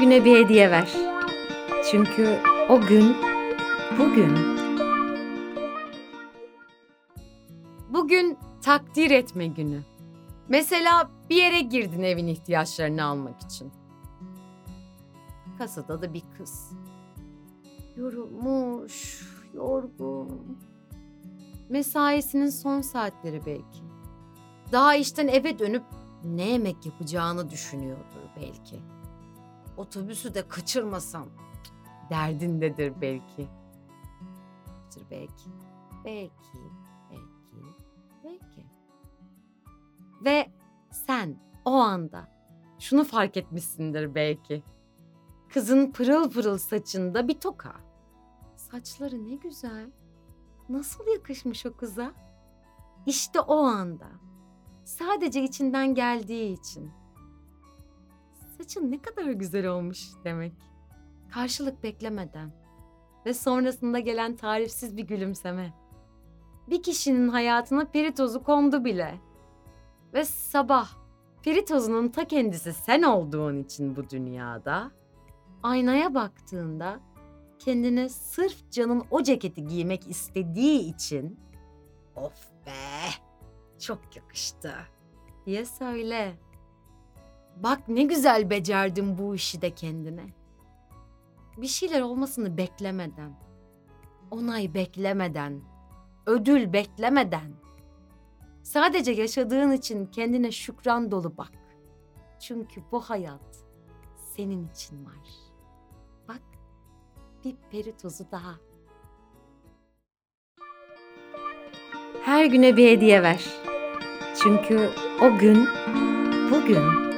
Güne bir hediye ver. Çünkü o gün bugün. Bugün takdir etme günü. Mesela bir yere girdin evin ihtiyaçlarını almak için. Kasada da bir kız. Yorulmuş, yorgun. Mesaisinin son saatleri belki. Daha işten eve dönüp ne yemek yapacağını düşünüyordur belki. Otobüsü de kaçırmasam derdindedir belki. Belki, belki, belki, belki. Ve sen o anda şunu fark etmişsindir belki. Kızın pırıl pırıl saçında bir toka. Saçları ne güzel. Nasıl yakışmış o kıza? İşte o anda. Sadece içinden geldiği için. Saçın ne kadar güzel olmuş demek. Karşılık beklemeden ve sonrasında gelen tarifsiz bir gülümseme. Bir kişinin hayatına peri tozu kondu bile. Ve sabah peri tozunun ta kendisi sen olduğun için bu dünyada aynaya baktığında kendine sırf canın o ceketi giymek istediği için of be çok yakıştı diye söyle. Bak ne güzel becerdin bu işi de kendine. Bir şeyler olmasını beklemeden, onay beklemeden, ödül beklemeden. Sadece yaşadığın için kendine şükran dolu bak. Çünkü bu hayat senin için var. Bak bir peri tozu daha. Her güne bir hediye ver. Çünkü o gün bugün.